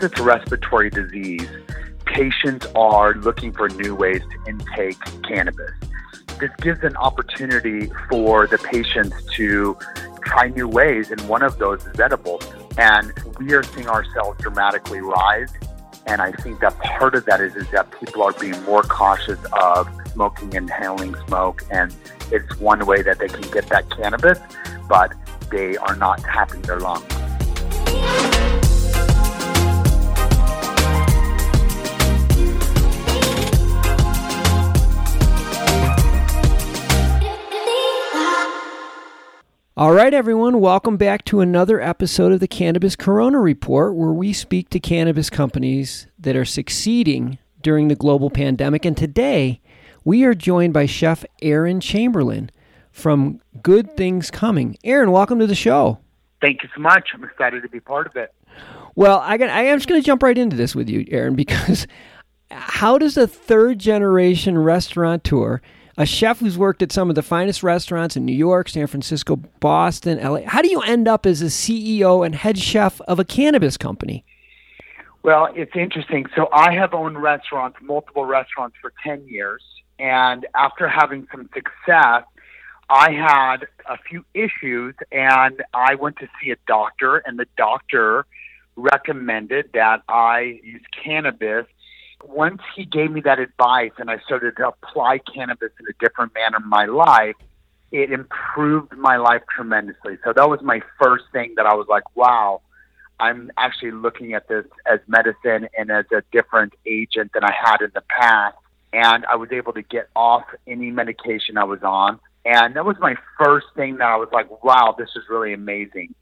because it's a respiratory disease, patients are looking for new ways to intake cannabis. This gives an opportunity for the patients to try new ways, and one of those is edibles. And we are seeing ourselves dramatically rise. And I think that part of that is, is that people are being more cautious of smoking, inhaling smoke, and it's one way that they can get that cannabis, but they are not tapping their lungs. All right, everyone, welcome back to another episode of the Cannabis Corona Report, where we speak to cannabis companies that are succeeding during the global pandemic. And today, we are joined by Chef Aaron Chamberlin from Good Things Coming. Aaron, welcome to the show. Thank you so much. I'm excited to be part of it. Well, I, got, I am just going to jump right into this with you, Aaron, because how does a third generation restaurateur a chef who's worked at some of the finest restaurants in New York, San Francisco, Boston, LA. How do you end up as a CEO and head chef of a cannabis company? Well, it's interesting. So I have owned restaurants, multiple restaurants for 10 years. And after having some success, I had a few issues and I went to see a doctor, and the doctor recommended that I use cannabis once he gave me that advice and I started to apply cannabis in a different manner in my life, it improved my life tremendously. So that was my first thing that I was like, wow, I'm actually looking at this as medicine and as a different agent than I had in the past. And I was able to get off any medication I was on. And that was my first thing that I was like, wow, this is really amazing.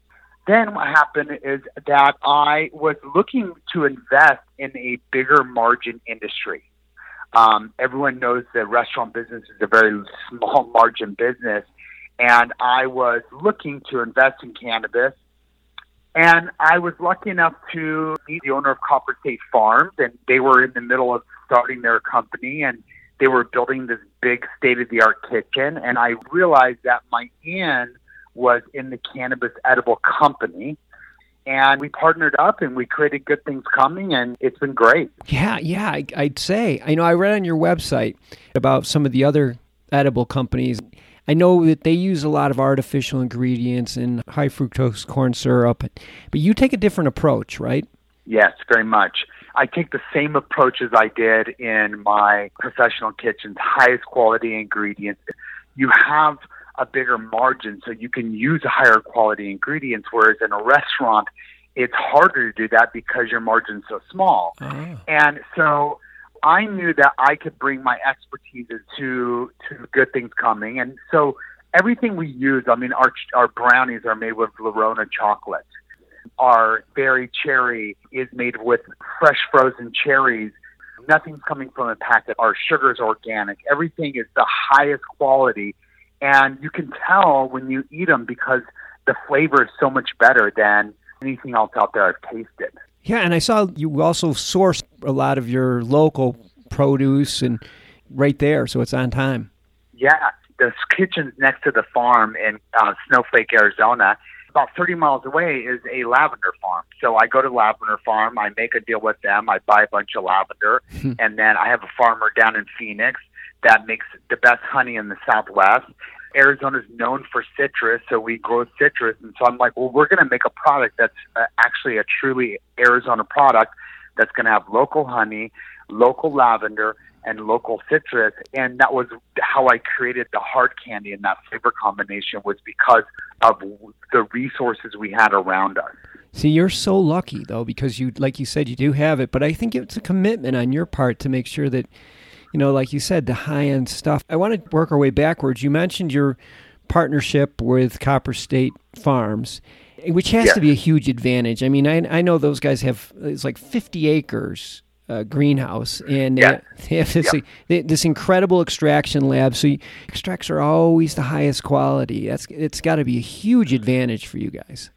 Then what happened is that I was looking to invest in a bigger margin industry. Um, everyone knows that restaurant business is a very small margin business, and I was looking to invest in cannabis. And I was lucky enough to meet the owner of Copper State Farms, and they were in the middle of starting their company, and they were building this big state of the art kitchen. And I realized that my in was in the cannabis edible company. And we partnered up and we created Good Things Coming, and it's been great. Yeah, yeah, I, I'd say. I know I read on your website about some of the other edible companies. I know that they use a lot of artificial ingredients and high fructose corn syrup, but you take a different approach, right? Yes, very much. I take the same approach as I did in my professional kitchens, highest quality ingredients. You have a bigger margin so you can use higher quality ingredients whereas in a restaurant it's harder to do that because your margin's so small. Oh. and so i knew that i could bring my expertise to to good things coming. And so everything we use i mean our our brownies are made with Valrhona chocolate. Our berry cherry is made with fresh frozen cherries. Nothing's coming from a packet our sugar is organic. Everything is the highest quality and you can tell when you eat them because the flavor is so much better than anything else out there I've tasted. Yeah, and I saw you also source a lot of your local produce and right there, so it's on time. Yeah, the kitchen's next to the farm in uh, Snowflake, Arizona. About 30 miles away is a lavender farm. So I go to lavender farm, I make a deal with them, I buy a bunch of lavender, and then I have a farmer down in Phoenix that makes the best honey in the Southwest. Arizona's known for citrus, so we grow citrus. And so I'm like, well, we're going to make a product that's uh, actually a truly Arizona product that's going to have local honey, local lavender, and local citrus. And that was how I created the hard candy and that flavor combination was because of the resources we had around us. See, you're so lucky though, because you, like you said, you do have it. But I think it's a commitment on your part to make sure that you know, like you said, the high end stuff. I want to work our way backwards. You mentioned your partnership with Copper State Farms, which has to be a huge advantage. I mean, I, I know those guys have, it's like 50 acres uh, greenhouse, and they, yeah. they have this yeah. this incredible extraction lab. So you, extracts are always the highest quality. That's it's got to be a huge advantage for you guys.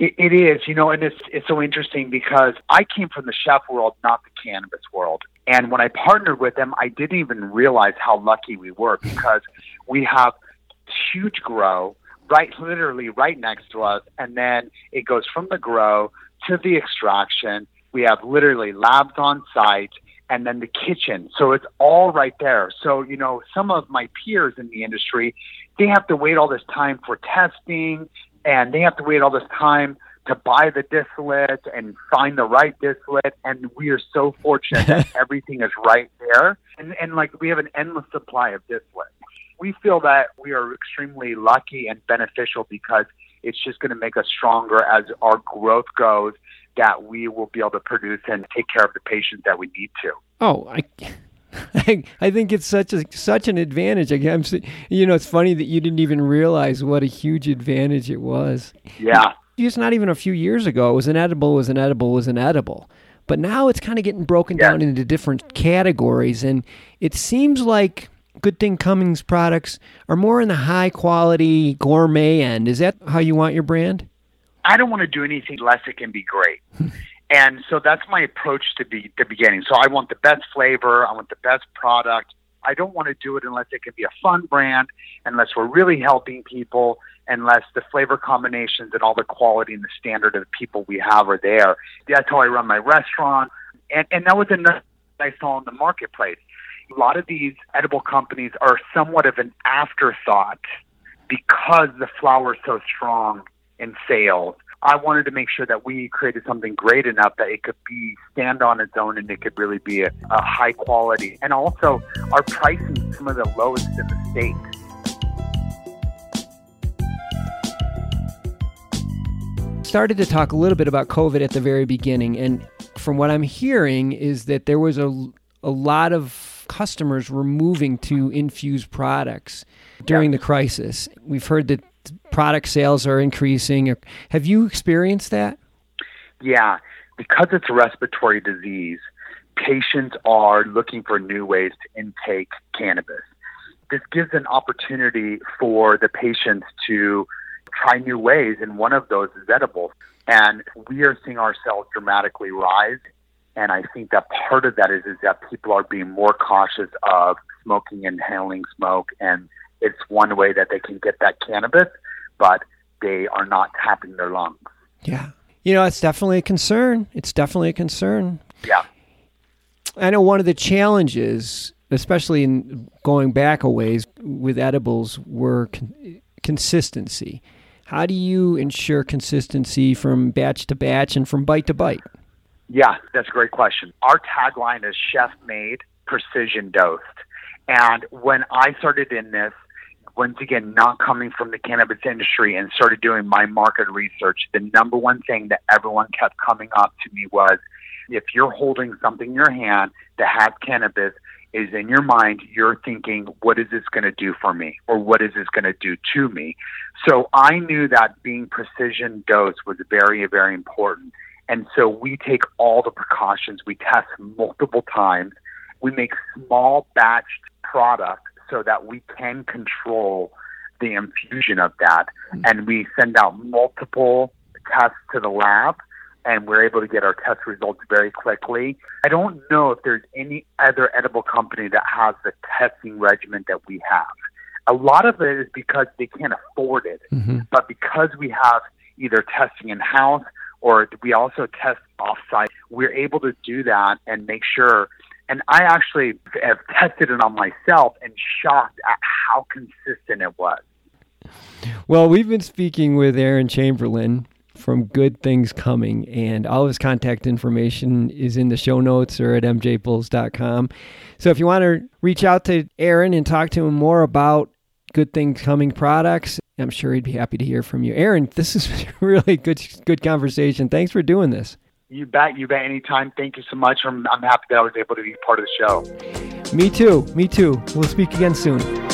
It, it is, you know, and it's it's so interesting because I came from the chef world, not the cannabis world. And when I partnered with them, I didn't even realize how lucky we were because we have huge grow right, literally right next to us, and then it goes from the grow to the extraction. We have literally labs on site and then the kitchen. So it's all right there. So, you know, some of my peers in the industry, they have to wait all this time for testing and they have to wait all this time to buy the distillate and find the right distillate. And we are so fortunate that everything is right there. And, and like we have an endless supply of distillate. We feel that we are extremely lucky and beneficial because it's just going to make us stronger as our growth goes that we will be able to produce and take care of the patients that we need to. Oh, I I, I think it's such a such an advantage. I'm, you know, it's funny that you didn't even realize what a huge advantage it was. Yeah, just not even a few years ago, it was an edible, was an edible, was an edible. But now it's kind of getting broken yeah. down into different categories, and it seems like Good Things Coming's products are more in the high quality gourmet end. Is that how you want your brand? I don't want to do anything less it can be great. And so that's my approach to be the beginning. So I want the best flavor, I want the best product. I don't want to do it unless it can be a fun brand, unless we're really helping people, unless the flavor combinations and all the quality and the standard of the people we have are there. That's how I run my restaurant. And and that was another I saw in the marketplace. A lot of these edible companies are somewhat of an afterthought because the flower is so strong in sales I wanted to make sure that we created something great enough that it could be stand on its own and it could really be a, a high quality. And also, our pricing is some of the lowest in the state. Started to talk a little bit about COVID at the very beginning, and from what I'm hearing is that there was a a lot of customers were moving to infused products during yeah. the crisis. We've heard that product sales are increasing. Have you experienced that? Yeah, because it's respiratory disease, patients are looking for new ways to intake cannabis. This gives an opportunity for the patients to try new ways, and one of those is edibles. And we are seeing our sales dramatically rise. And I think that part of that is, is that people are being more cautious of smoking, inhaling smoke, and it's one way that they can get that cannabis but they are not tapping their lungs. Yeah. You know, it's definitely a concern. It's definitely a concern. Yeah. I know one of the challenges, especially in going back a ways with edibles, were con- consistency. How do you ensure consistency from batch to batch and from bite to bite? Yeah, that's a great question. Our tagline is chef made, precision dosed. And when I started in this, once again, not coming from the cannabis industry and started doing my market research, the number one thing that everyone kept coming up to me was if you're holding something in your hand that has cannabis, is in your mind, you're thinking, what is this going to do for me? Or what is this going to do to me? So I knew that being precision dose was very, very important. And so we take all the precautions. We test multiple times. We make small batched product so that we can control the infusion of that. Mm-hmm. And we send out multiple tests to the lab and we're able to get our test results very quickly. I don't know if there's any other edible company that has the testing regimen that we have. A lot of it is because they can't afford it, mm-hmm. but because we have either testing in house or we also test offsite, we're able to do that and make sure and I actually have tested it on myself and shocked at how consistent it was. Well, we've been speaking with Aaron Chamberlin from Good Things Coming, and all his contact information is in the show notes or at mjbulls.com. So if you want to reach out to Aaron and talk to him more about Good Things Coming products, I'm sure he'd be happy to hear from you. Aaron, this is really good good conversation. Thanks for doing this. You bet. You bet. Anytime. Thank you so much. I'm, I'm happy that I was able to be part of the show. Me too. Me too. We'll speak again soon.